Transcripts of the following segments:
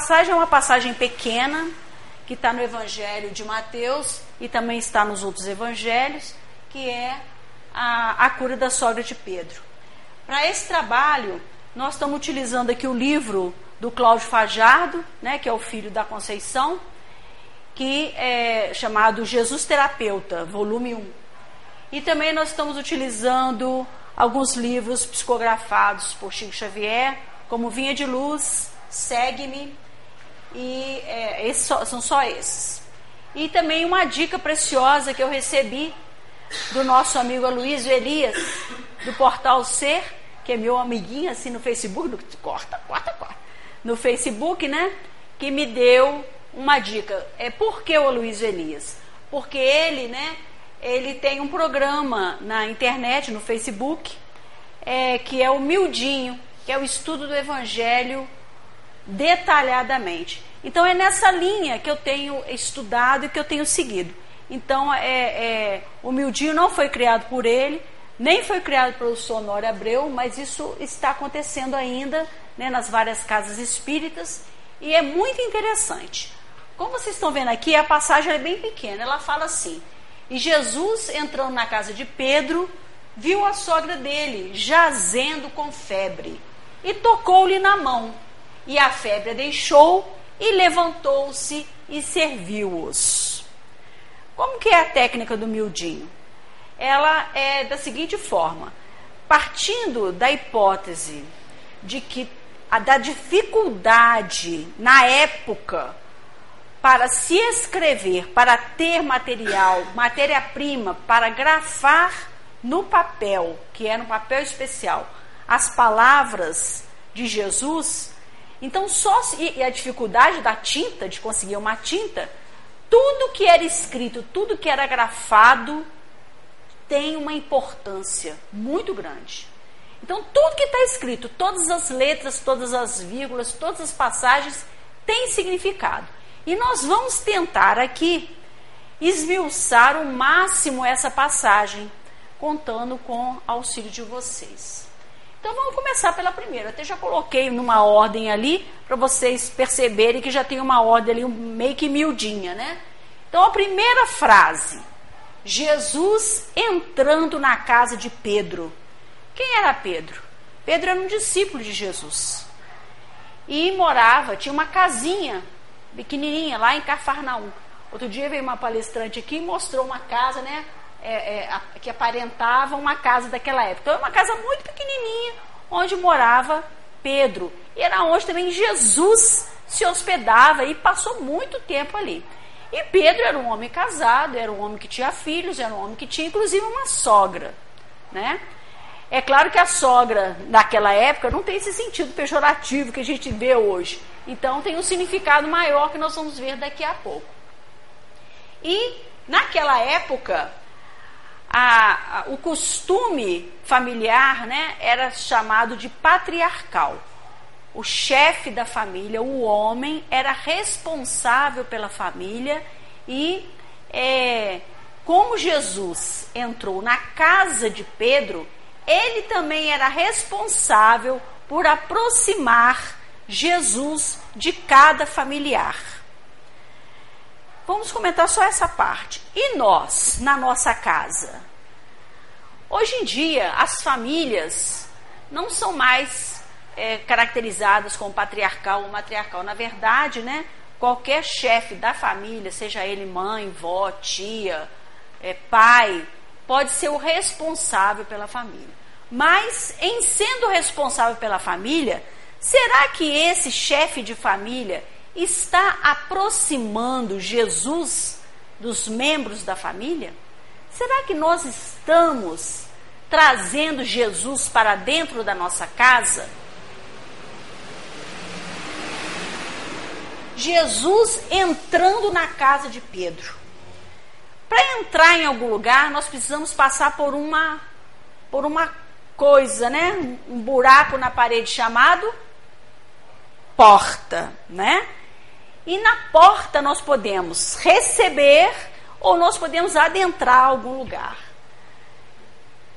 passagem é uma passagem pequena, que está no Evangelho de Mateus e também está nos outros evangelhos, que é a, a cura da sogra de Pedro. Para esse trabalho, nós estamos utilizando aqui o livro do Cláudio Fajardo, né, que é o filho da Conceição, que é chamado Jesus Terapeuta, volume 1. E também nós estamos utilizando alguns livros psicografados por Chico Xavier, como Vinha de Luz, Segue-me, e é, esses são só esses. E também uma dica preciosa que eu recebi do nosso amigo Aloysio Elias, do Portal Ser, que é meu amiguinho assim no Facebook, no, corta, corta, corta, no Facebook, né? Que me deu uma dica. É por que o Aloysio Elias? Porque ele, né? Ele tem um programa na internet, no Facebook, é, que é o Mildinho, que é o estudo do Evangelho detalhadamente. Então é nessa linha que eu tenho estudado e que eu tenho seguido. Então é, é, o Mildinho não foi criado por ele, nem foi criado pelo Sonoro Abreu, mas isso está acontecendo ainda né, nas várias casas espíritas e é muito interessante. Como vocês estão vendo aqui, a passagem é bem pequena. Ela fala assim: E Jesus, entrando na casa de Pedro, viu a sogra dele jazendo com febre e tocou-lhe na mão. E a febre a deixou e levantou-se e serviu-os. Como que é a técnica do miudinho? Ela é da seguinte forma: partindo da hipótese de que a da dificuldade na época para se escrever, para ter material, matéria-prima, para grafar no papel, que é no papel especial, as palavras de Jesus, então, só e a dificuldade da tinta, de conseguir uma tinta, tudo que era escrito, tudo que era grafado, tem uma importância muito grande. Então, tudo que está escrito, todas as letras, todas as vírgulas, todas as passagens, tem significado. E nós vamos tentar aqui esmiuçar o máximo essa passagem, contando com auxílio de vocês. Então vamos começar pela primeira. Eu até já coloquei numa ordem ali para vocês perceberem que já tem uma ordem ali meio que miudinha, né? Então a primeira frase: Jesus entrando na casa de Pedro. Quem era Pedro? Pedro era um discípulo de Jesus. E morava, tinha uma casinha pequenininha lá em Cafarnaum. Outro dia veio uma palestrante aqui e mostrou uma casa, né? É, é, que aparentava uma casa daquela época. Então, era uma casa muito pequenininha, onde morava Pedro. E era onde também Jesus se hospedava e passou muito tempo ali. E Pedro era um homem casado, era um homem que tinha filhos, era um homem que tinha inclusive uma sogra, né? É claro que a sogra naquela época não tem esse sentido pejorativo que a gente vê hoje. Então tem um significado maior que nós vamos ver daqui a pouco. E naquela época, a, a, o costume familiar né, era chamado de patriarcal. O chefe da família, o homem, era responsável pela família e, é, como Jesus entrou na casa de Pedro, ele também era responsável por aproximar Jesus de cada familiar. Vamos comentar só essa parte. E nós, na nossa casa? Hoje em dia, as famílias não são mais é, caracterizadas como patriarcal ou matriarcal. Na verdade, né, qualquer chefe da família, seja ele mãe, vó, tia, é, pai, pode ser o responsável pela família. Mas, em sendo responsável pela família, será que esse chefe de família está aproximando Jesus dos membros da família? Será que nós estamos trazendo Jesus para dentro da nossa casa? Jesus entrando na casa de Pedro. Para entrar em algum lugar, nós precisamos passar por uma por uma coisa, né? Um buraco na parede chamado porta, né? E na porta nós podemos receber ou nós podemos adentrar algum lugar.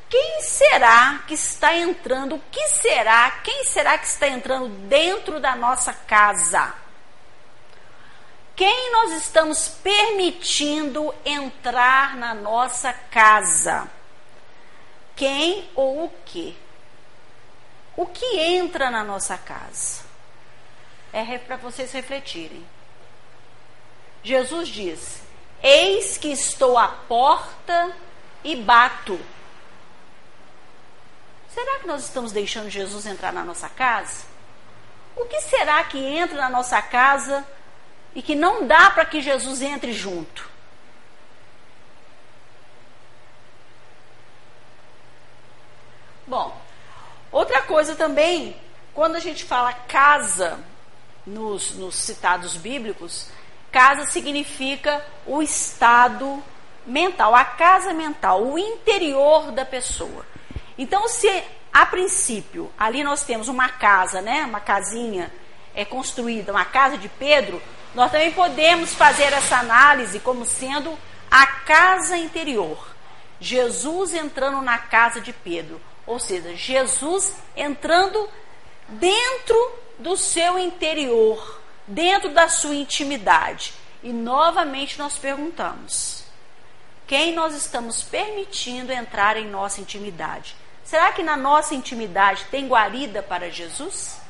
Quem será que está entrando? O que será? Quem será que está entrando dentro da nossa casa? quem nós estamos permitindo entrar na nossa casa? Quem ou o que? O que entra na nossa casa? É para vocês refletirem. Jesus diz: Eis que estou à porta e bato. Será que nós estamos deixando Jesus entrar na nossa casa? O que será que entra na nossa casa e que não dá para que Jesus entre junto? Bom, outra coisa também, quando a gente fala casa nos, nos citados bíblicos, casa significa o estado mental, a casa mental, o interior da pessoa. Então, se a princípio ali nós temos uma casa, né, uma casinha é construída, uma casa de Pedro, nós também podemos fazer essa análise como sendo a casa interior. Jesus entrando na casa de Pedro, ou seja, Jesus entrando dentro do seu interior, dentro da sua intimidade. E novamente nós perguntamos: quem nós estamos permitindo entrar em nossa intimidade? Será que na nossa intimidade tem guarida para Jesus?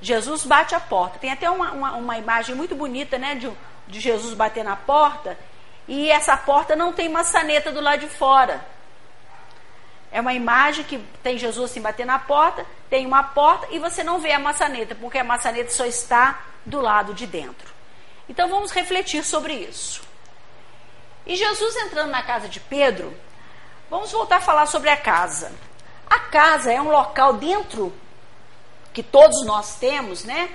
Jesus bate a porta. Tem até uma, uma, uma imagem muito bonita, né, de, de Jesus bater na porta. E essa porta não tem maçaneta do lado de fora. É uma imagem que tem Jesus assim bater na porta, tem uma porta e você não vê a maçaneta, porque a maçaneta só está do lado de dentro. Então vamos refletir sobre isso. E Jesus entrando na casa de Pedro, vamos voltar a falar sobre a casa. A casa é um local dentro que todos nós temos, né?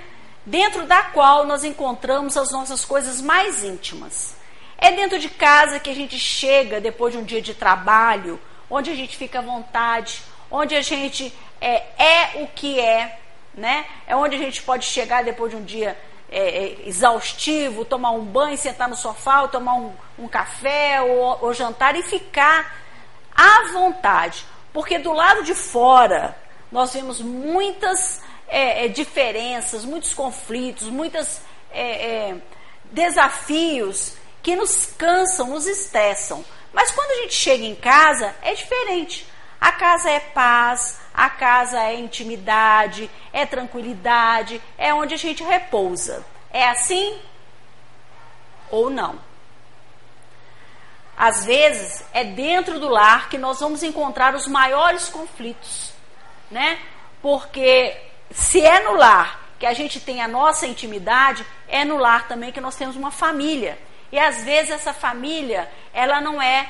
Dentro da qual nós encontramos as nossas coisas mais íntimas. É dentro de casa que a gente chega depois de um dia de trabalho, onde a gente fica à vontade, onde a gente é, é o que é, né? É onde a gente pode chegar depois de um dia é, é, exaustivo, tomar um banho, sentar no sofá, ou tomar um, um café ou, ou jantar e ficar à vontade. Porque do lado de fora nós vemos muitas é, é, diferenças, muitos conflitos, muitos é, é, desafios que nos cansam, nos estressam. Mas quando a gente chega em casa, é diferente. A casa é paz, a casa é intimidade, é tranquilidade, é onde a gente repousa. É assim ou não? Às vezes é dentro do lar que nós vamos encontrar os maiores conflitos, né? Porque se é no lar que a gente tem a nossa intimidade, é no lar também que nós temos uma família. E às vezes essa família, ela não é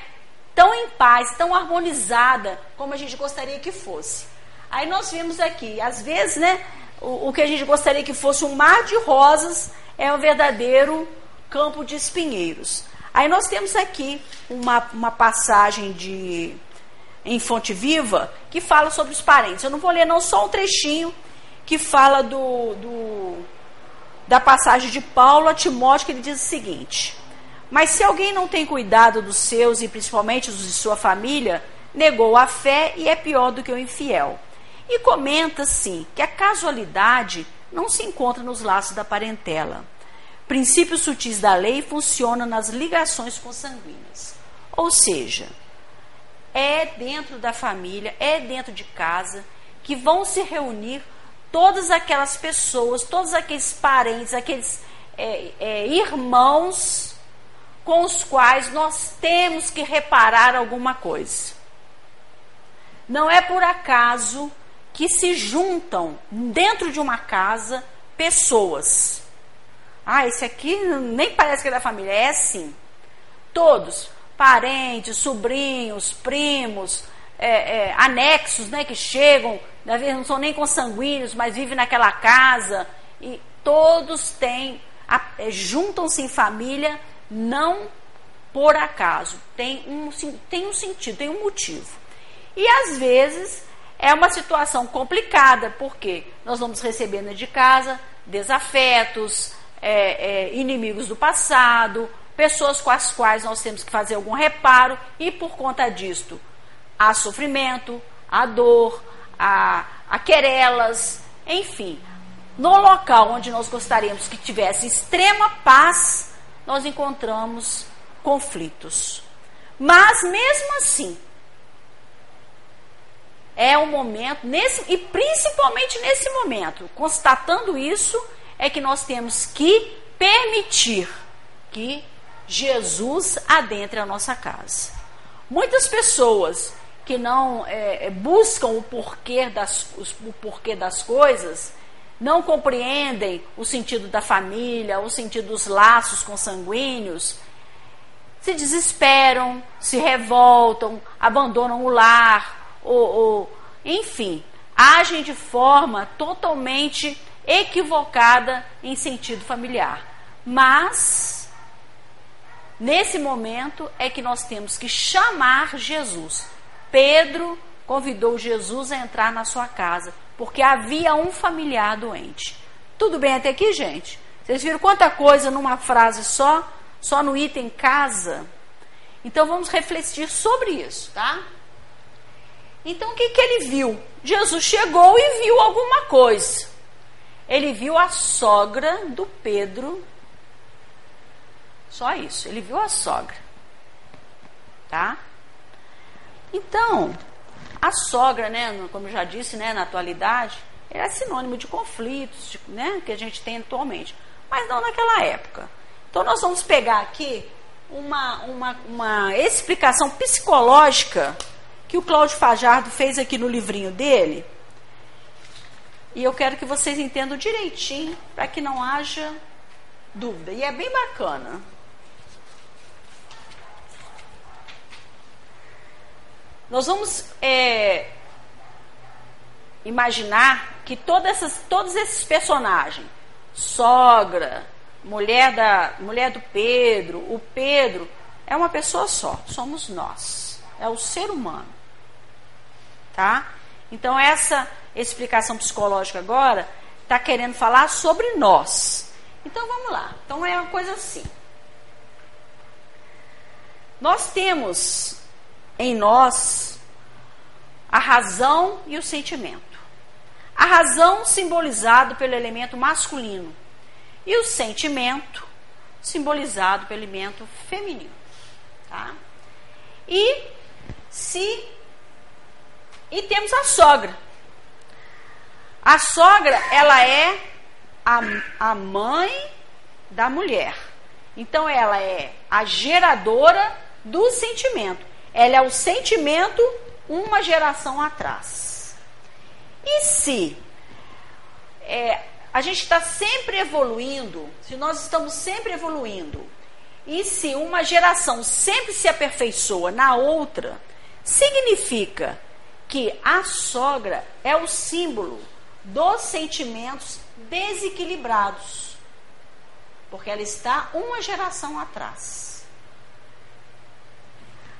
tão em paz, tão harmonizada como a gente gostaria que fosse. Aí nós vimos aqui, às vezes, né, o, o que a gente gostaria que fosse um mar de rosas é um verdadeiro campo de espinheiros. Aí nós temos aqui uma, uma passagem de em Fonte Viva que fala sobre os parentes. Eu não vou ler não só um trechinho, que fala do, do, da passagem de Paulo a Timóteo, que ele diz o seguinte: Mas se alguém não tem cuidado dos seus e principalmente dos de sua família, negou a fé e é pior do que o infiel. E comenta, sim, que a casualidade não se encontra nos laços da parentela. Princípios sutis da lei funcionam nas ligações consanguíneas. Ou seja, é dentro da família, é dentro de casa que vão se reunir todas aquelas pessoas, todos aqueles parentes, aqueles é, é, irmãos com os quais nós temos que reparar alguma coisa. Não é por acaso que se juntam dentro de uma casa pessoas. Ah, esse aqui nem parece que é da família, é assim. Todos, parentes, sobrinhos, primos, é, é, anexos, né, que chegam às vezes não são nem consanguíneos, mas vivem naquela casa, e todos têm, é, juntam-se em família, não por acaso, tem um, tem um sentido, tem um motivo. E às vezes é uma situação complicada, porque nós vamos recebendo de casa desafetos, é, é, inimigos do passado, pessoas com as quais nós temos que fazer algum reparo, e por conta disto, há sofrimento, há dor, a, a querelas, enfim. no local onde nós gostaríamos que tivesse extrema paz, nós encontramos conflitos. Mas mesmo assim, é o momento, nesse, e principalmente nesse momento, constatando isso, é que nós temos que permitir que Jesus adentre a nossa casa. Muitas pessoas que não é, é buscam o porquê, das, o porquê das coisas, não compreendem o sentido da família, o sentido dos laços consanguíneos, se desesperam, se revoltam, abandonam o lar, ou, ou enfim, agem de forma totalmente equivocada em sentido familiar. Mas, nesse momento é que nós temos que chamar Jesus. Pedro convidou Jesus a entrar na sua casa, porque havia um familiar doente. Tudo bem até aqui, gente? Vocês viram quanta coisa numa frase só? Só no item casa? Então vamos refletir sobre isso, tá? Então o que, que ele viu? Jesus chegou e viu alguma coisa. Ele viu a sogra do Pedro. Só isso, ele viu a sogra. Tá? Então, a sogra, né, como eu já disse, né, na atualidade, é sinônimo de conflitos, né, que a gente tem atualmente, mas não naquela época. Então nós vamos pegar aqui uma, uma, uma explicação psicológica que o Cláudio Fajardo fez aqui no livrinho dele e eu quero que vocês entendam direitinho para que não haja dúvida. E é bem bacana. Nós vamos é, imaginar que essas, todos esses personagens, sogra, mulher, da, mulher do Pedro, o Pedro, é uma pessoa só, somos nós, é o ser humano. Tá? Então, essa explicação psicológica agora está querendo falar sobre nós. Então vamos lá. Então é uma coisa assim. Nós temos em nós a razão e o sentimento. A razão simbolizado pelo elemento masculino e o sentimento simbolizado pelo elemento feminino, tá? E se e temos a sogra, a sogra, ela é a, a mãe da mulher. Então, ela é a geradora do sentimento. Ela é o sentimento uma geração atrás. E se é, a gente está sempre evoluindo, se nós estamos sempre evoluindo, e se uma geração sempre se aperfeiçoa na outra, significa que a sogra é o símbolo dos sentimentos desequilibrados. Porque ela está uma geração atrás.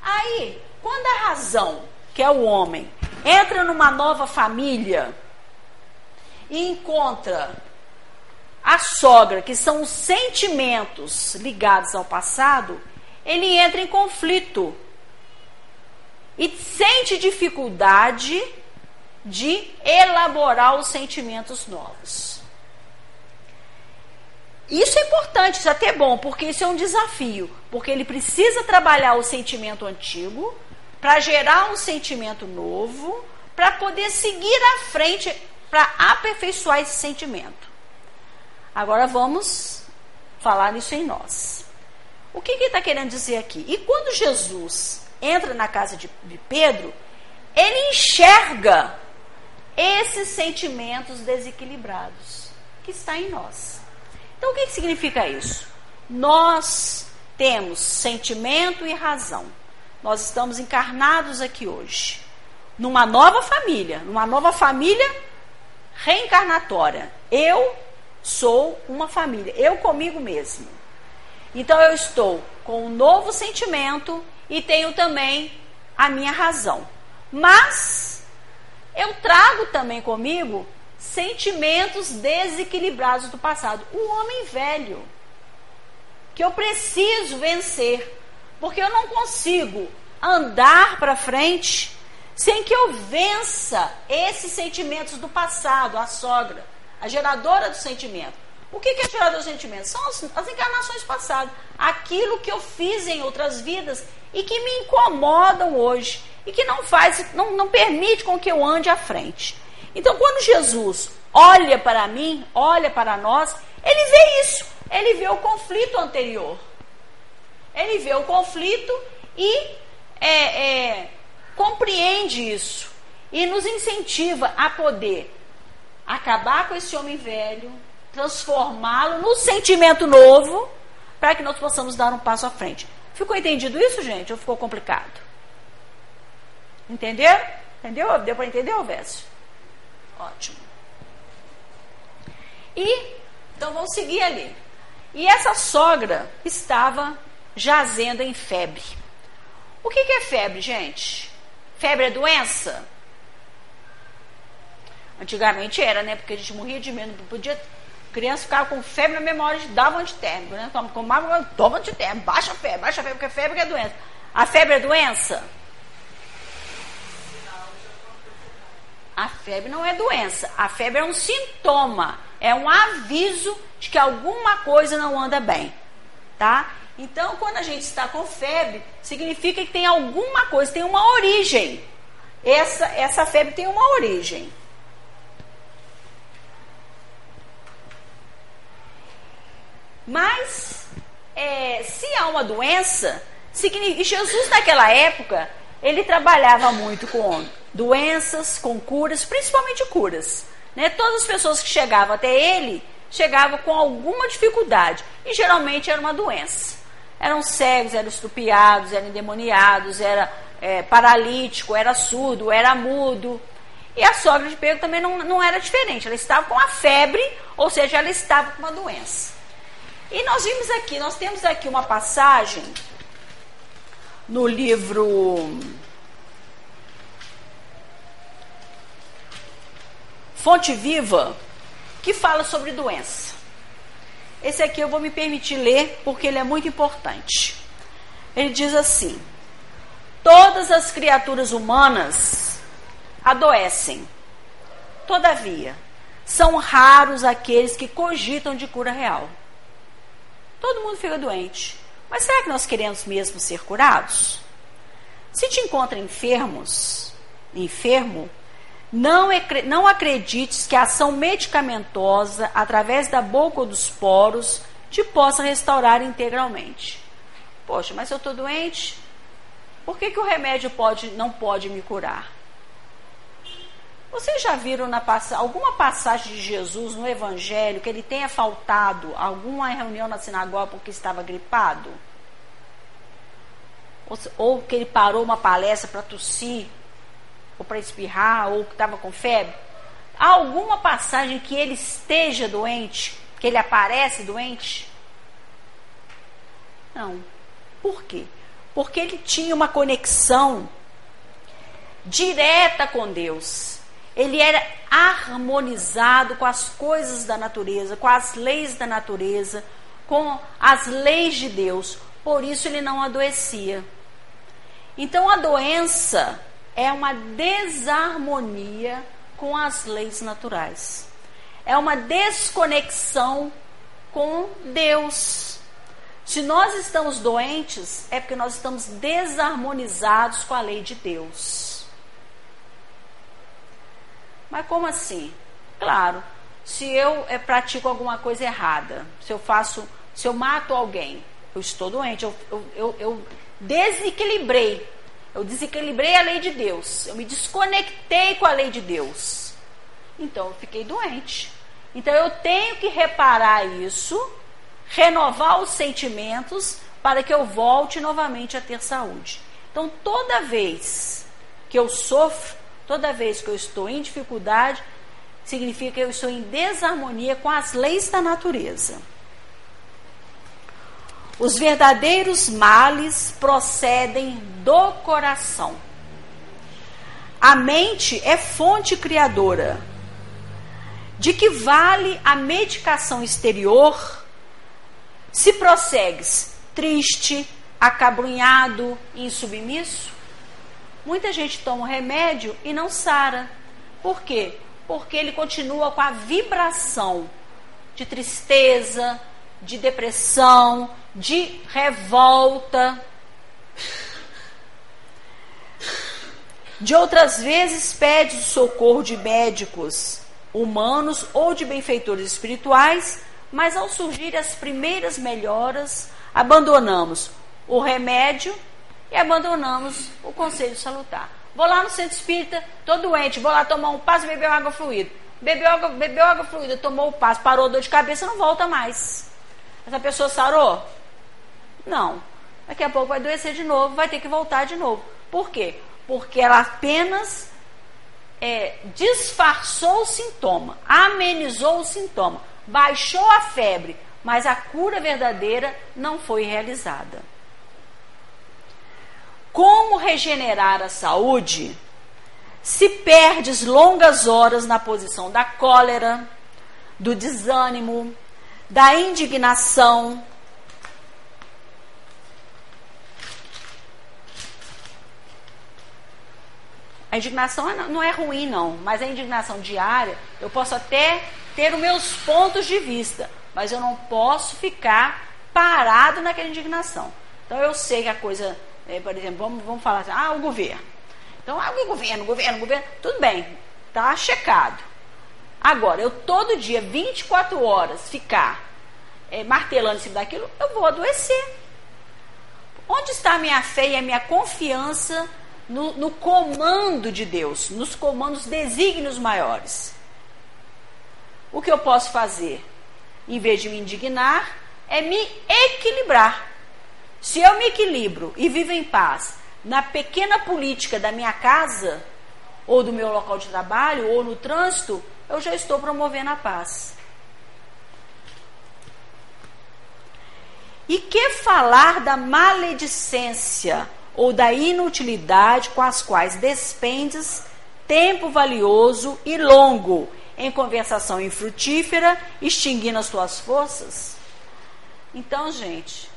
Aí, quando a razão, que é o homem, entra numa nova família e encontra a sogra, que são os sentimentos ligados ao passado, ele entra em conflito e sente dificuldade de elaborar os sentimentos novos. Isso é importante, isso é até bom, porque isso é um desafio, porque ele precisa trabalhar o sentimento antigo para gerar um sentimento novo, para poder seguir à frente, para aperfeiçoar esse sentimento. Agora vamos falar isso em nós. O que, que ele está querendo dizer aqui? E quando Jesus entra na casa de, de Pedro, ele enxerga esses sentimentos desequilibrados que está em nós. Então, o que, que significa isso? Nós temos sentimento e razão. Nós estamos encarnados aqui hoje, numa nova família, numa nova família reencarnatória. Eu sou uma família, eu comigo mesmo. Então eu estou com um novo sentimento e tenho também a minha razão. Mas eu trago também comigo sentimentos desequilibrados do passado. O homem velho, que eu preciso vencer, porque eu não consigo andar para frente sem que eu vença esses sentimentos do passado, a sogra, a geradora do sentimento. O que, é gerador do sentimento? São as, as encarnações passadas, aquilo que eu fiz em outras vidas e que me incomodam hoje e que não faz, não, não permite com que eu ande à frente. Então, quando Jesus olha para mim, olha para nós, ele vê isso, ele vê o conflito anterior. Ele vê o conflito e é, é, compreende isso e nos incentiva a poder acabar com esse homem velho, transformá-lo no sentimento novo, para que nós possamos dar um passo à frente. Ficou entendido isso, gente? Ou ficou complicado? Entenderam? Entendeu? Deu para entender, Alvécio? Ótimo. E, então vamos seguir ali. E essa sogra estava jazendo em febre. O que, que é febre, gente? Febre é doença? Antigamente era, né? Porque a gente morria de medo, não podia. Criança ficava com febre na memória, dava antitérmico, né? Toma, tomava, toma antitérmico, baixa a febre, baixa a febre, porque febre é doença. A febre é doença? A febre não é doença. A febre é um sintoma, é um aviso de que alguma coisa não anda bem, tá? Então, quando a gente está com febre, significa que tem alguma coisa, tem uma origem. Essa, essa febre tem uma origem. Mas, é, se há uma doença, significa, Jesus naquela época, ele trabalhava muito com doenças, com curas, principalmente curas. Né? Todas as pessoas que chegavam até ele, chegavam com alguma dificuldade. E geralmente era uma doença. Eram cegos, eram estrupiados, eram endemoniados, era é, paralítico, era surdo, era mudo. E a sogra de Pedro também não, não era diferente. Ela estava com a febre, ou seja, ela estava com uma doença. E nós vimos aqui, nós temos aqui uma passagem no livro Fonte Viva, que fala sobre doença. Esse aqui eu vou me permitir ler porque ele é muito importante. Ele diz assim: Todas as criaturas humanas adoecem. Todavia, são raros aqueles que cogitam de cura real. Todo mundo fica doente. Mas será que nós queremos mesmo ser curados? Se te encontra enfermos, enfermo, não, não acredites que a ação medicamentosa, através da boca ou dos poros, te possa restaurar integralmente. Poxa, mas eu estou doente, por que, que o remédio pode, não pode me curar? Vocês já viram na alguma passagem de Jesus no Evangelho que ele tenha faltado alguma reunião na sinagoga porque estava gripado? Ou, ou que ele parou uma palestra para tossir, ou para espirrar, ou que estava com febre? Há alguma passagem que ele esteja doente, que ele aparece doente? Não. Por quê? Porque ele tinha uma conexão direta com Deus ele era harmonizado com as coisas da natureza, com as leis da natureza, com as leis de Deus. Por isso ele não adoecia. Então a doença é uma desarmonia com as leis naturais. É uma desconexão com Deus. Se nós estamos doentes, é porque nós estamos desarmonizados com a lei de Deus. Mas como assim? Claro, se eu é, pratico alguma coisa errada, se eu faço, se eu mato alguém, eu estou doente, eu, eu, eu, eu desequilibrei, eu desequilibrei a lei de Deus, eu me desconectei com a lei de Deus. Então eu fiquei doente. Então eu tenho que reparar isso, renovar os sentimentos para que eu volte novamente a ter saúde. Então toda vez que eu sofro, Toda vez que eu estou em dificuldade, significa que eu estou em desarmonia com as leis da natureza. Os verdadeiros males procedem do coração. A mente é fonte criadora. De que vale a medicação exterior se prossegues triste, acabrunhado insubmisso? Muita gente toma o remédio e não sara. Por quê? porque ele continua com a vibração de tristeza, de depressão, de revolta. De outras vezes, pede o socorro de médicos humanos ou de benfeitores espirituais, mas ao surgir as primeiras melhoras, abandonamos o remédio e abandonamos o conselho salutar. Vou lá no centro espírita, tô doente, vou lá tomar um passo e beber água fluida. Bebeu água, bebeu água fluida, tomou o passo, parou dor de cabeça, não volta mais. Essa pessoa sarou? Não. Daqui a pouco vai adoecer de novo, vai ter que voltar de novo. Por quê? Porque ela apenas é, disfarçou o sintoma, amenizou o sintoma, baixou a febre, mas a cura verdadeira não foi realizada. Como regenerar a saúde se perdes longas horas na posição da cólera, do desânimo, da indignação? A indignação é, não é ruim, não, mas a indignação diária, eu posso até ter os meus pontos de vista, mas eu não posso ficar parado naquela indignação. Então eu sei que a coisa é, por exemplo, vamos, vamos falar assim, ah, o governo. Então, ah, o governo, governo, governo, tudo bem, tá checado. Agora, eu todo dia, 24 horas, ficar é, martelando em cima daquilo, eu vou adoecer. Onde está a minha fé e a minha confiança no, no comando de Deus, nos comandos desígnios maiores? O que eu posso fazer? Em vez de me indignar, é me equilibrar. Se eu me equilibro e vivo em paz na pequena política da minha casa, ou do meu local de trabalho, ou no trânsito, eu já estou promovendo a paz. E que falar da maledicência ou da inutilidade com as quais despendes tempo valioso e longo em conversação infrutífera, extinguindo as tuas forças? Então, gente,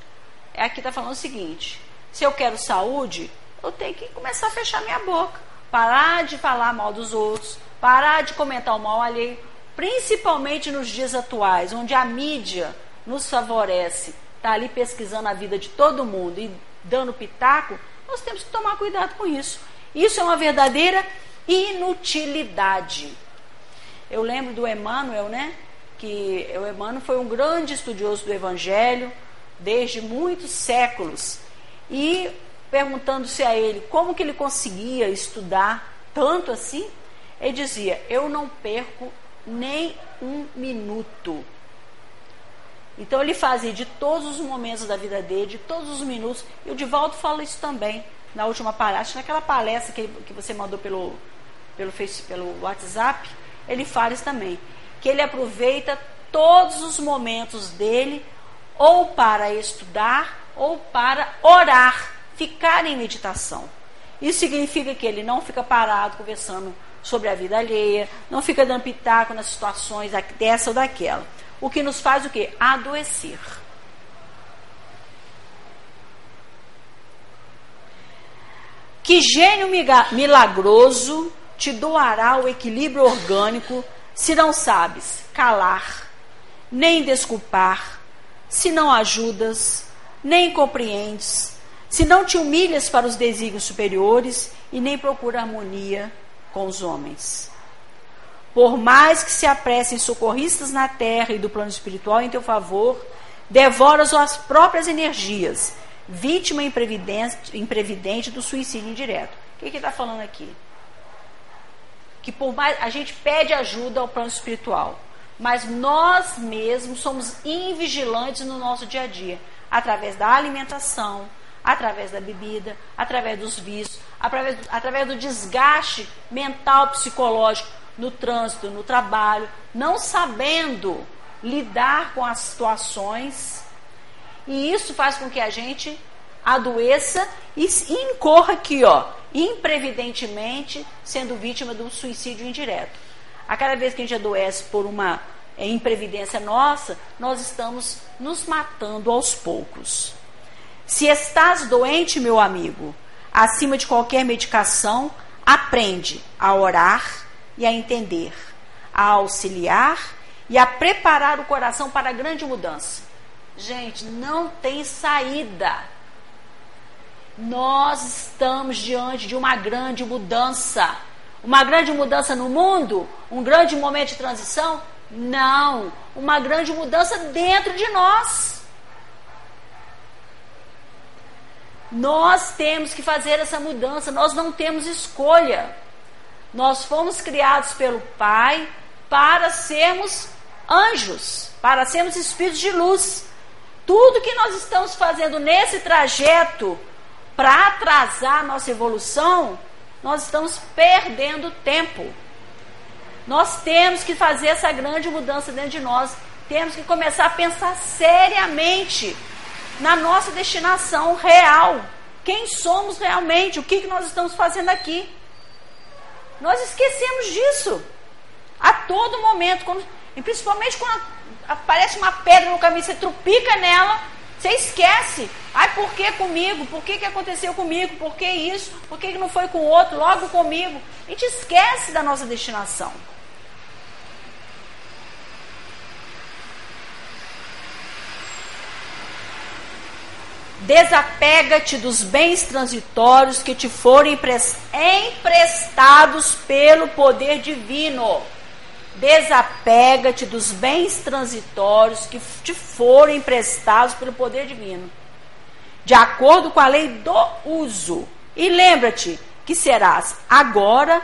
aqui está falando o seguinte: se eu quero saúde, eu tenho que começar a fechar minha boca, parar de falar mal dos outros, parar de comentar o mal alheio, principalmente nos dias atuais, onde a mídia nos favorece, está ali pesquisando a vida de todo mundo e dando pitaco, nós temos que tomar cuidado com isso. Isso é uma verdadeira inutilidade. Eu lembro do Emmanuel, né? Que o Emmanuel foi um grande estudioso do Evangelho, desde muitos séculos. E perguntando-se a ele como que ele conseguia estudar tanto assim, ele dizia: Eu não perco nem um minuto. Então ele fazia de todos os momentos da vida dele, de todos os minutos, e o Divaldo fala isso também na última palestra, naquela palestra que, que você mandou pelo, pelo, pelo WhatsApp, ele fala isso também, que ele aproveita todos os momentos dele ou para estudar ou para orar, ficar em meditação. Isso significa que ele não fica parado conversando sobre a vida alheia, não fica dando pitaco nas situações dessa ou daquela. O que nos faz o quê? Adoecer. Que gênio milagroso te doará o equilíbrio orgânico se não sabes calar, nem desculpar, se não ajudas, nem compreendes, se não te humilhas para os desígnios superiores e nem procura harmonia com os homens. Por mais que se apressem socorristas na terra e do plano espiritual em teu favor, devoras as próprias energias, vítima imprevidente, imprevidente do suicídio indireto. O que ele está falando aqui? Que por mais a gente pede ajuda ao plano espiritual, mas nós mesmos somos invigilantes no nosso dia a dia, através da alimentação, através da bebida, através dos vícios, através, através do desgaste mental, psicológico no trânsito, no trabalho, não sabendo lidar com as situações. E isso faz com que a gente adoeça e incorra aqui, ó, imprevidentemente sendo vítima do suicídio indireto. A cada vez que a gente adoece por uma é, imprevidência nossa, nós estamos nos matando aos poucos. Se estás doente, meu amigo, acima de qualquer medicação, aprende a orar e a entender. a auxiliar e a preparar o coração para a grande mudança. Gente, não tem saída. Nós estamos diante de uma grande mudança. Uma grande mudança no mundo? Um grande momento de transição? Não. Uma grande mudança dentro de nós. Nós temos que fazer essa mudança, nós não temos escolha. Nós fomos criados pelo Pai para sermos anjos, para sermos espíritos de luz. Tudo que nós estamos fazendo nesse trajeto para atrasar nossa evolução, nós estamos perdendo tempo. Nós temos que fazer essa grande mudança dentro de nós. Temos que começar a pensar seriamente na nossa destinação real. Quem somos realmente? O que, que nós estamos fazendo aqui? Nós esquecemos disso a todo momento, quando, e principalmente quando aparece uma pedra no caminho, você trupica nela, você esquece. Ai, por que comigo? Por que, que aconteceu comigo? Por que isso? Por que, que não foi com o outro? Logo comigo. A gente esquece da nossa destinação. Desapega-te dos bens transitórios que te forem emprestados pelo poder divino. Desapega-te dos bens transitórios que te forem emprestados pelo poder divino, de acordo com a lei do uso. E lembra-te que serás agora,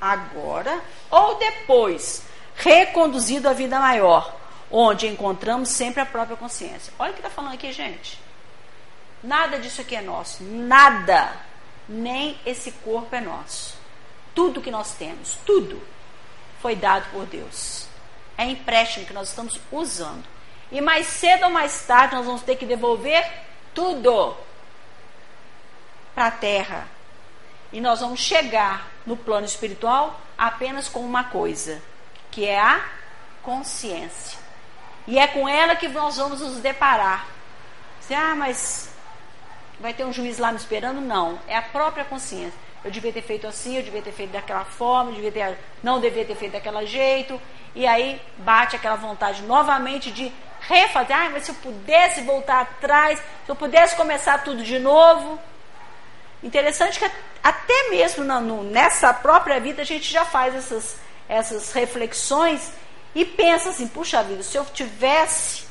agora ou depois reconduzido à vida maior, onde encontramos sempre a própria consciência. Olha o que está falando aqui, gente. Nada disso aqui é nosso. Nada. Nem esse corpo é nosso. Tudo que nós temos, tudo, foi dado por Deus. É empréstimo que nós estamos usando. E mais cedo ou mais tarde nós vamos ter que devolver tudo para a terra. E nós vamos chegar no plano espiritual apenas com uma coisa, que é a consciência. E é com ela que nós vamos nos deparar. Você, ah, mas vai ter um juiz lá me esperando? Não, é a própria consciência. Eu devia ter feito assim, eu devia ter feito daquela forma, eu devia ter, não devia ter feito daquele jeito. E aí bate aquela vontade novamente de refazer. Ah, mas se eu pudesse voltar atrás, se eu pudesse começar tudo de novo. Interessante que até mesmo na, no, nessa própria vida a gente já faz essas, essas reflexões e pensa assim: puxa vida, se eu tivesse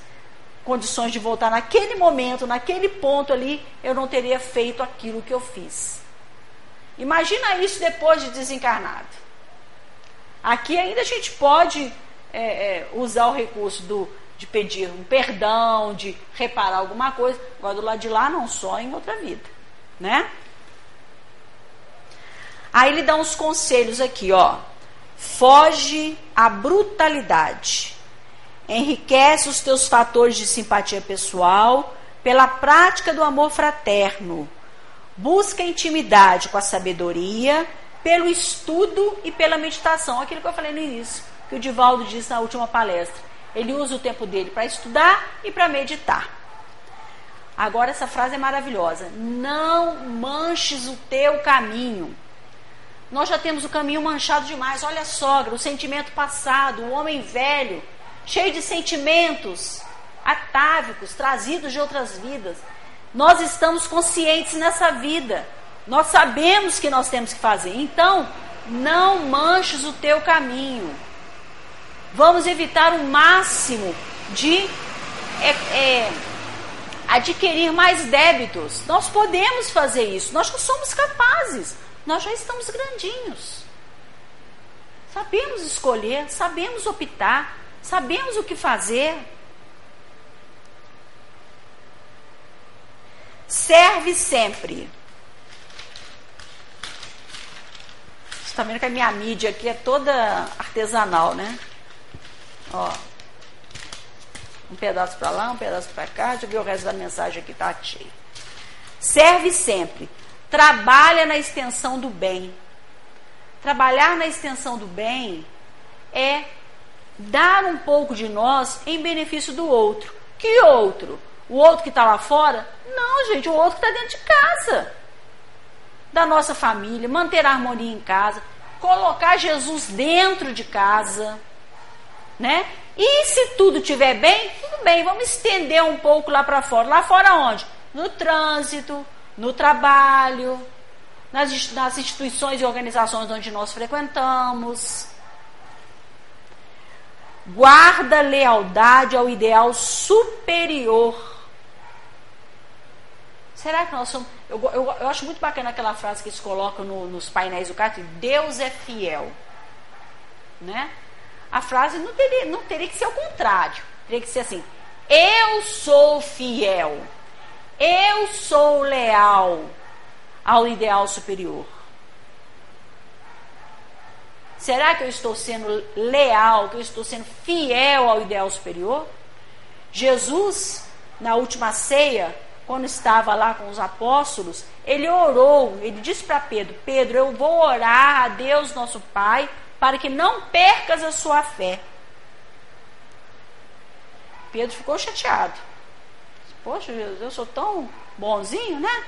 condições de voltar naquele momento, naquele ponto ali, eu não teria feito aquilo que eu fiz. Imagina isso depois de desencarnado. Aqui ainda a gente pode é, é, usar o recurso do, de pedir um perdão, de reparar alguma coisa. Agora do lado de lá não, só em outra vida, né? Aí ele dá uns conselhos aqui, ó. Foge à brutalidade enriquece os teus fatores de simpatia pessoal pela prática do amor fraterno. Busca intimidade com a sabedoria, pelo estudo e pela meditação. Aquilo que eu falei no início, que o Divaldo disse na última palestra. Ele usa o tempo dele para estudar e para meditar. Agora, essa frase é maravilhosa. Não manches o teu caminho. Nós já temos o caminho manchado demais. Olha a sogra, o sentimento passado, o homem velho cheio de sentimentos atávicos, trazidos de outras vidas. Nós estamos conscientes nessa vida. Nós sabemos que nós temos que fazer. Então, não manches o teu caminho. Vamos evitar o máximo de é, é, adquirir mais débitos. Nós podemos fazer isso. Nós somos capazes. Nós já estamos grandinhos. Sabemos escolher, sabemos optar. Sabemos o que fazer. Serve sempre. Você está vendo que a minha mídia aqui é toda artesanal, né? Ó. Um pedaço para lá, um pedaço para cá. Deixa eu ver o resto da mensagem aqui, tá cheio. Serve sempre. Trabalha na extensão do bem. Trabalhar na extensão do bem é dar um pouco de nós em benefício do outro. Que outro? O outro que está lá fora? Não, gente, o outro que está dentro de casa. Da nossa família, manter a harmonia em casa. colocar Jesus dentro de casa, né? E se tudo estiver bem, tudo bem, vamos estender um pouco lá para fora. Lá fora onde? No trânsito, no trabalho, nas, nas instituições e organizações onde nós frequentamos. Guarda lealdade ao ideal superior. Será que nós somos. Eu, eu, eu acho muito bacana aquela frase que eles colocam no, nos painéis do carro: Deus é fiel. Né? A frase não teria, não teria que ser o contrário. Teria que ser assim: Eu sou fiel. Eu sou leal ao ideal superior. Será que eu estou sendo leal, que eu estou sendo fiel ao ideal superior? Jesus, na última ceia, quando estava lá com os apóstolos, ele orou, ele disse para Pedro: Pedro, eu vou orar a Deus nosso Pai para que não percas a sua fé. Pedro ficou chateado. Poxa, Jesus, eu sou tão bonzinho, né?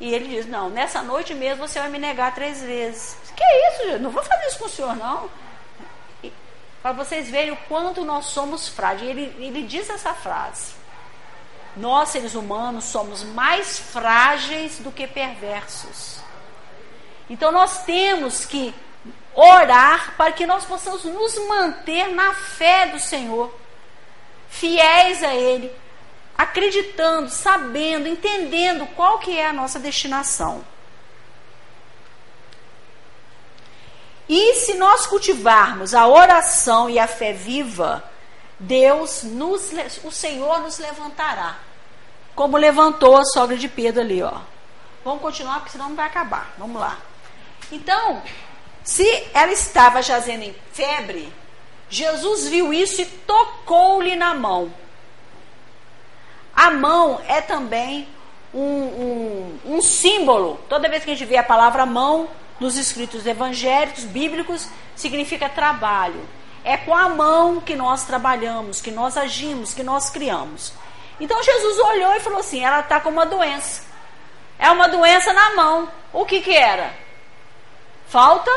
E ele diz: Não, nessa noite mesmo você vai me negar três vezes. Que isso, Jesus? Não vou fazer isso com o senhor, não. Para vocês verem o quanto nós somos frágeis. Ele, ele diz essa frase. Nós, seres humanos, somos mais frágeis do que perversos. Então nós temos que orar para que nós possamos nos manter na fé do Senhor, fiéis a Ele, acreditando, sabendo, entendendo qual que é a nossa destinação. E se nós cultivarmos a oração e a fé viva, Deus nos, o Senhor nos levantará, como levantou a sogra de Pedro ali, ó. Vamos continuar, porque senão não vai acabar. Vamos lá. Então, se ela estava jazendo em febre, Jesus viu isso e tocou-lhe na mão. A mão é também um, um, um, símbolo. Toda vez que a gente vê a palavra mão nos escritos evangélicos, bíblicos, significa trabalho. É com a mão que nós trabalhamos, que nós agimos, que nós criamos. Então Jesus olhou e falou assim: ela está com uma doença. É uma doença na mão. O que, que era? Falta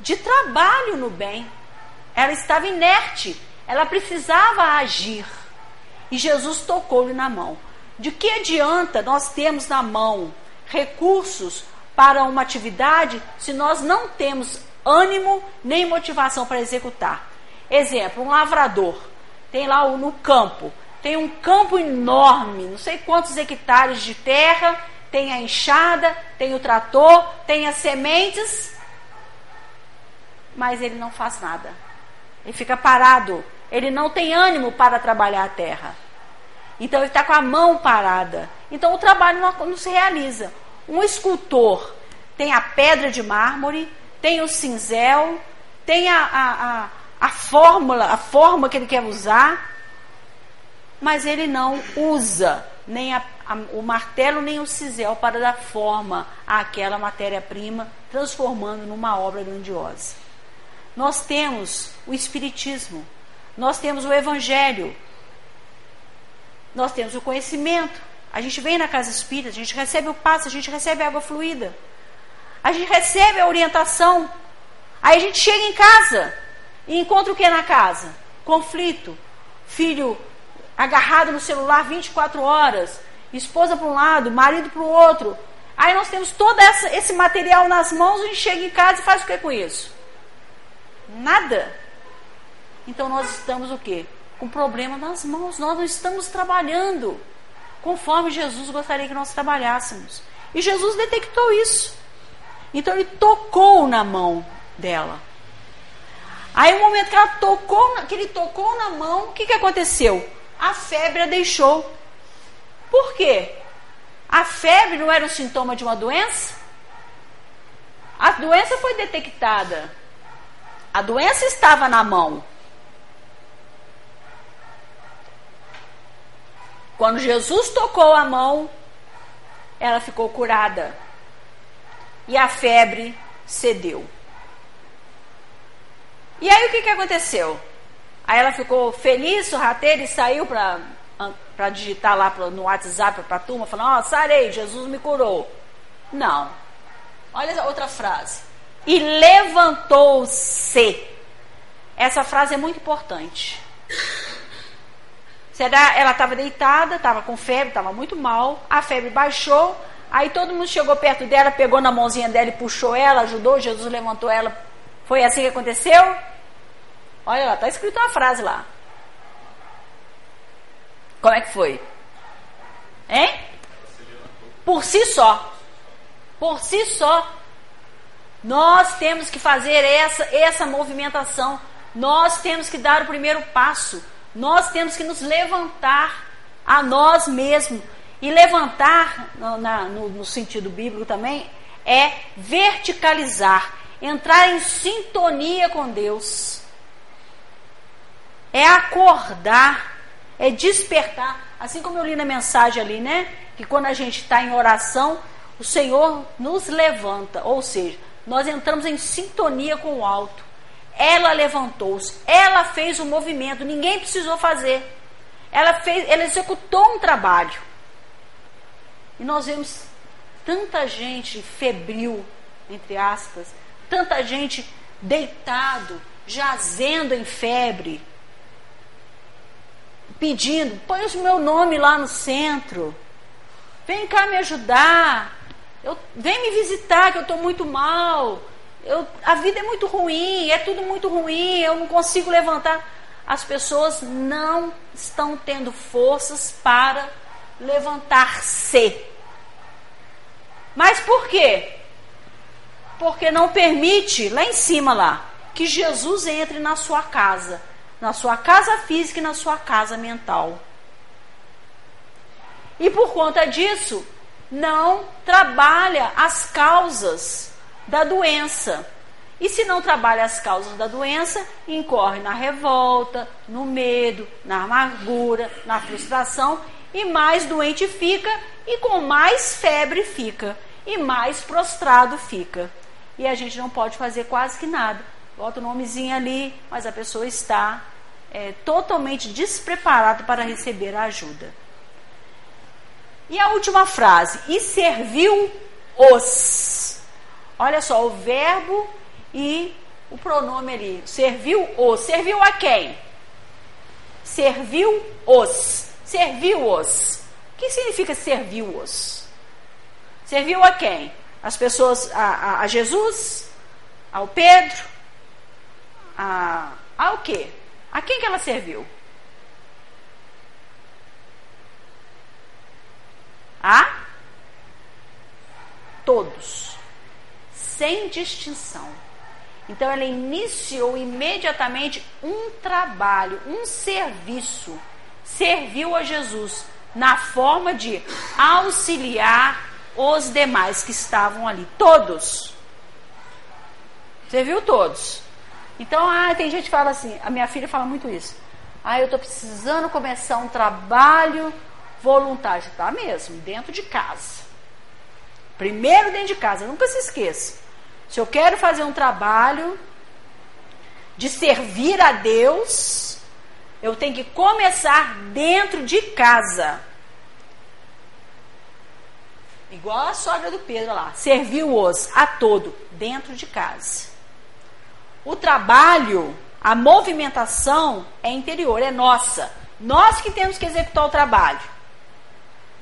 de trabalho no bem. Ela estava inerte, ela precisava agir. E Jesus tocou-lhe na mão. De que adianta nós termos na mão recursos para uma atividade se nós não temos ânimo nem motivação para executar? Exemplo, um lavrador tem lá no campo, tem um campo enorme, não sei quantos hectares de terra, tem a enxada, tem o trator, tem as sementes, mas ele não faz nada. Ele fica parado. Ele não tem ânimo para trabalhar a terra. Então ele está com a mão parada. Então o trabalho não, não, se realiza. Um escultor tem a pedra de mármore, tem o cinzel, tem a, a, a, a fórmula, a forma que ele quer usar, mas ele não usa nem a, o martelo nem o cisel para dar forma àquela matéria-prima, transformando numa obra grandiosa. Nós temos o Espiritismo, nós temos o Evangelho, nós temos o conhecimento. A gente vem na casa espírita, a gente recebe o passe, a gente recebe a água fluida, a gente recebe a orientação. Aí a gente chega em casa e encontra o que na casa? Conflito, filho agarrado no celular 24 horas, esposa para um lado, marido para o outro. Aí nós temos todo essa, esse material nas mãos, a gente chega em casa e faz o que com isso? Nada. Então nós estamos o quê? Com problema nas mãos. Nós não estamos trabalhando conforme Jesus gostaria que nós trabalhássemos. E Jesus detectou isso. Então ele tocou na mão dela. Aí o momento que ela tocou, que ele tocou na mão, o que, que aconteceu? A febre a deixou. Por quê? A febre não era um sintoma de uma doença? A doença foi detectada. A doença estava na mão. Quando Jesus tocou a mão, ela ficou curada. E a febre cedeu. E aí o que, que aconteceu? Aí ela ficou feliz, sorrateira e saiu para digitar lá pro, no WhatsApp para a turma, falando: Ó, oh, sarei, Jesus me curou. Não. Olha outra frase. e levantou-se. Essa frase é muito importante. Ela estava deitada, estava com febre, estava muito mal. A febre baixou. Aí todo mundo chegou perto dela, pegou na mãozinha dela e puxou ela, ajudou. Jesus levantou ela. Foi assim que aconteceu? Olha lá, está escrito uma frase lá. Como é que foi? Hein? Por si só. Por si só. Nós temos que fazer essa, essa movimentação. Nós temos que dar o primeiro passo. Nós temos que nos levantar a nós mesmos. E levantar, no, na, no, no sentido bíblico também, é verticalizar, entrar em sintonia com Deus. É acordar, é despertar. Assim como eu li na mensagem ali, né? Que quando a gente está em oração, o Senhor nos levanta. Ou seja, nós entramos em sintonia com o alto. Ela levantou-se, ela fez o movimento, ninguém precisou fazer. Ela fez, ela executou um trabalho. E nós vemos tanta gente febril, entre aspas, tanta gente deitado, jazendo em febre, pedindo, põe o meu nome lá no centro, vem cá me ajudar, eu, vem me visitar que eu estou muito mal, eu, a vida é muito ruim, é tudo muito ruim, eu não consigo levantar. As pessoas não estão tendo forças para levantar-se. Mas por quê? Porque não permite, lá em cima lá, que Jesus entre na sua casa, na sua casa física e na sua casa mental. E por conta disso, não trabalha as causas da doença. E se não trabalha as causas da doença, incorre na revolta, no medo, na amargura, na frustração e mais doente fica e com mais febre fica e mais prostrado fica. E a gente não pode fazer quase que nada. Bota o nomezinho ali, mas a pessoa está é, totalmente despreparada para receber a ajuda. E a última frase: e serviu os. Olha só, o verbo e o pronome ali. Serviu os. Serviu a quem? Serviu os. Serviu-os. O que significa serviu-os? Serviu a quem? As pessoas, a, a, a Jesus? Ao Pedro? A, ao quê? A quem que ela serviu? A todos, sem distinção. Então ela iniciou imediatamente um trabalho, um serviço, serviu a Jesus na forma de auxiliar os demais que estavam ali, todos. Serviu todos. Então, ah, tem gente que fala assim, a minha filha fala muito isso. Ah, eu estou precisando começar um trabalho voluntário. Tá mesmo, dentro de casa. Primeiro dentro de casa, nunca se esqueça. Se eu quero fazer um trabalho de servir a Deus, eu tenho que começar dentro de casa. Igual a sogra do Pedro lá, serviu-os a todo dentro de casa. O trabalho, a movimentação é interior, é nossa. Nós que temos que executar o trabalho.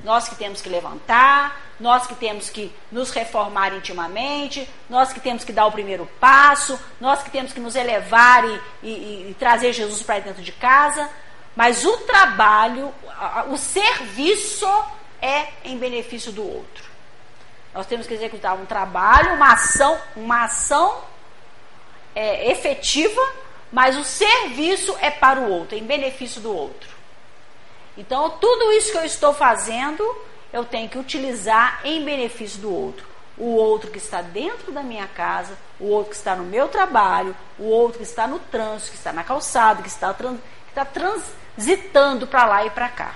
Nós que temos que levantar, nós que temos que nos reformar intimamente, nós que temos que dar o primeiro passo, nós que temos que nos elevar e, e, e trazer Jesus para dentro de casa. Mas o trabalho, o serviço é em benefício do outro. Nós temos que executar um trabalho, uma ação, uma ação é, efetiva, mas o serviço é para o outro, em benefício do outro. Então, tudo isso que eu estou fazendo, eu tenho que utilizar em benefício do outro. O outro que está dentro da minha casa, o outro que está no meu trabalho, o outro que está no trânsito, que está na calçada, que está, trans, que está transitando para lá e para cá.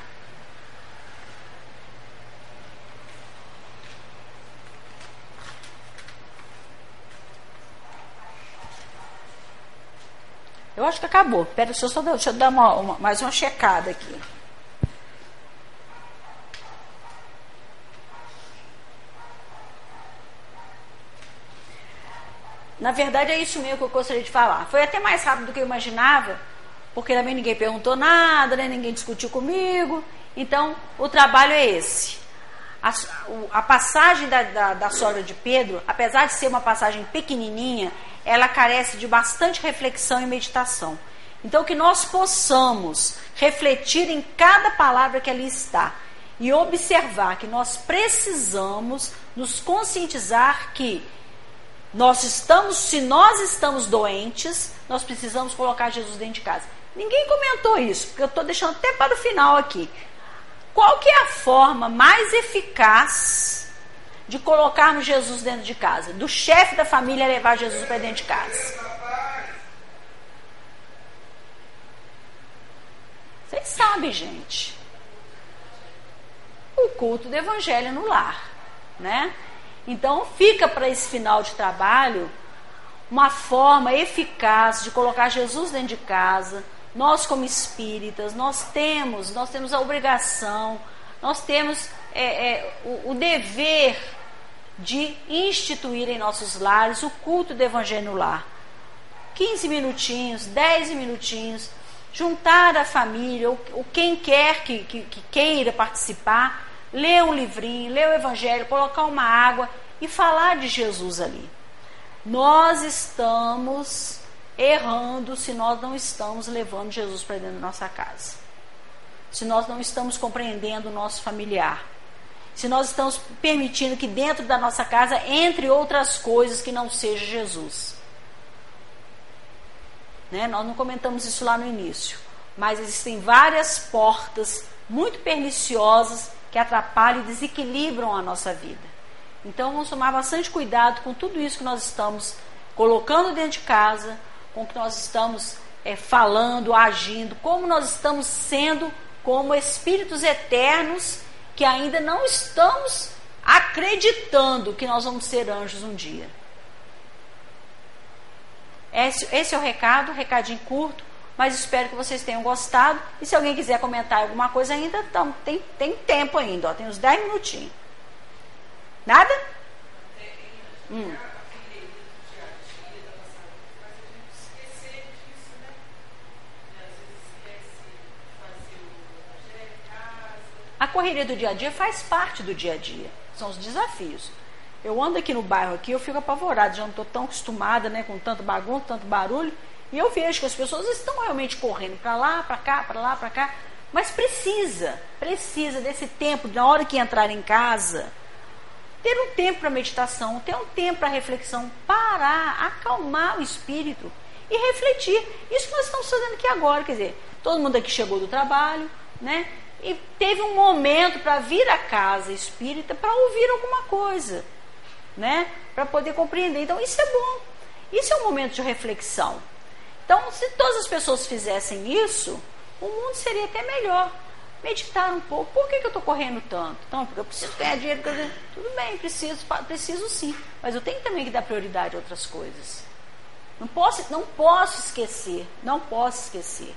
Eu acho que acabou. Pera, deixa eu só deixa eu dar uma, uma, mais uma checada aqui. Na verdade é isso mesmo que eu gostaria de falar. Foi até mais rápido do que eu imaginava, porque também ninguém perguntou nada, né? ninguém discutiu comigo. Então, o trabalho é esse. A, a passagem da, da, da sogra de Pedro, apesar de ser uma passagem pequenininha, ela carece de bastante reflexão e meditação. Então, que nós possamos refletir em cada palavra que ali está e observar que nós precisamos nos conscientizar que nós estamos, se nós estamos doentes, nós precisamos colocar Jesus dentro de casa. Ninguém comentou isso, porque eu estou deixando até para o final aqui. Qual que é a forma mais eficaz de colocarmos Jesus dentro de casa? Do chefe da família levar Jesus para dentro de casa. Vocês sabem, gente. O culto do evangelho no lar, né? Então, fica para esse final de trabalho uma forma eficaz de colocar Jesus dentro de casa. Nós, como espíritas, nós temos, nós temos a obrigação, nós temos é, é, o, o dever de instituir em nossos lares o culto do Evangelho no lar. 15 minutinhos, 10 minutinhos, juntar a família, ou, ou quem quer que, que, que queira participar, ler um livrinho, ler o Evangelho, colocar uma água e falar de Jesus ali. Nós estamos errando se nós não estamos levando Jesus para dentro da nossa casa. Se nós não estamos compreendendo o nosso familiar. Se nós estamos permitindo que dentro da nossa casa entre outras coisas que não seja Jesus. Né? Nós não comentamos isso lá no início. Mas existem várias portas muito perniciosas que atrapalham e desequilibram a nossa vida. Então vamos tomar bastante cuidado com tudo isso que nós estamos colocando dentro de casa, com o que nós estamos é, falando, agindo, como nós estamos sendo como espíritos eternos que ainda não estamos acreditando que nós vamos ser anjos um dia. Esse, esse é o recado, recadinho curto mas espero que vocês tenham gostado. E se alguém quiser comentar alguma coisa ainda, então, tem, tem tempo ainda, ó, tem uns 10 minutinhos. Nada? Hum. A correria do dia a dia faz parte do dia a dia, são os desafios. Eu ando aqui no bairro aqui, eu fico apavorada, já não estou tão acostumada, né, com tanto bagunça, tanto barulho. E eu vejo que as pessoas estão realmente correndo para lá, para cá, para lá, para cá. Mas precisa, precisa desse tempo, na hora que entrar em casa, ter um tempo para meditação, ter um tempo para reflexão, parar, acalmar o espírito e refletir. Isso que nós estamos fazendo aqui agora, quer dizer, todo mundo aqui chegou do trabalho, né? E teve um momento para vir à casa espírita para ouvir alguma coisa, né? Para poder compreender. Então, isso é bom. Isso é um momento de reflexão. Então, se todas as pessoas fizessem isso, o mundo seria até melhor. Meditar um pouco. Por que, que eu estou correndo tanto? Então, porque eu preciso ganhar dinheiro. Tudo bem, preciso, preciso sim. Mas eu tenho também que dar prioridade a outras coisas. Não posso, não posso esquecer. Não posso esquecer.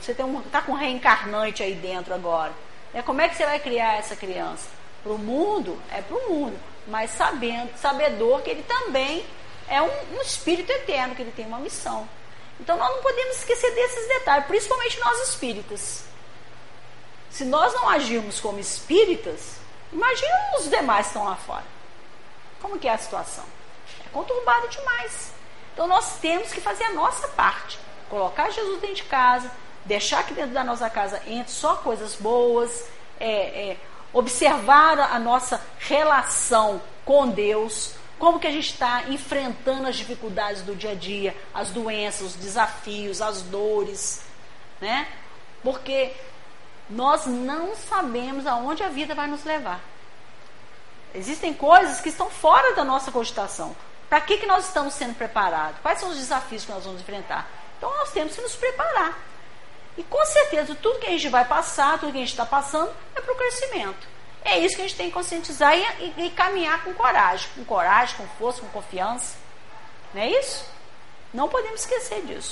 Você está um, tá com um reencarnante aí dentro agora. É, como é que você vai criar essa criança? Para o mundo? É para o mundo. Mas sabendo, sabedor que ele também é um, um espírito eterno, que ele tem uma missão. Então nós não podemos esquecer desses detalhes, principalmente nós espíritas. Se nós não agirmos como espíritas, imagina os demais que estão lá fora. Como que é a situação? É conturbado demais. Então nós temos que fazer a nossa parte. Colocar Jesus dentro de casa, deixar que dentro da nossa casa entre só coisas boas, é, é, observar a nossa relação com Deus, como que a gente está enfrentando as dificuldades do dia a dia, as doenças, os desafios, as dores, né? Porque nós não sabemos aonde a vida vai nos levar. Existem coisas que estão fora da nossa cogitação. Para que, que nós estamos sendo preparados? Quais são os desafios que nós vamos enfrentar? Então nós temos que nos preparar. E com certeza tudo que a gente vai passar, tudo que a gente está passando, é para o crescimento. É isso que a gente tem que conscientizar e, e, e caminhar com coragem, com coragem, com força, com confiança. Não é isso? Não podemos esquecer disso.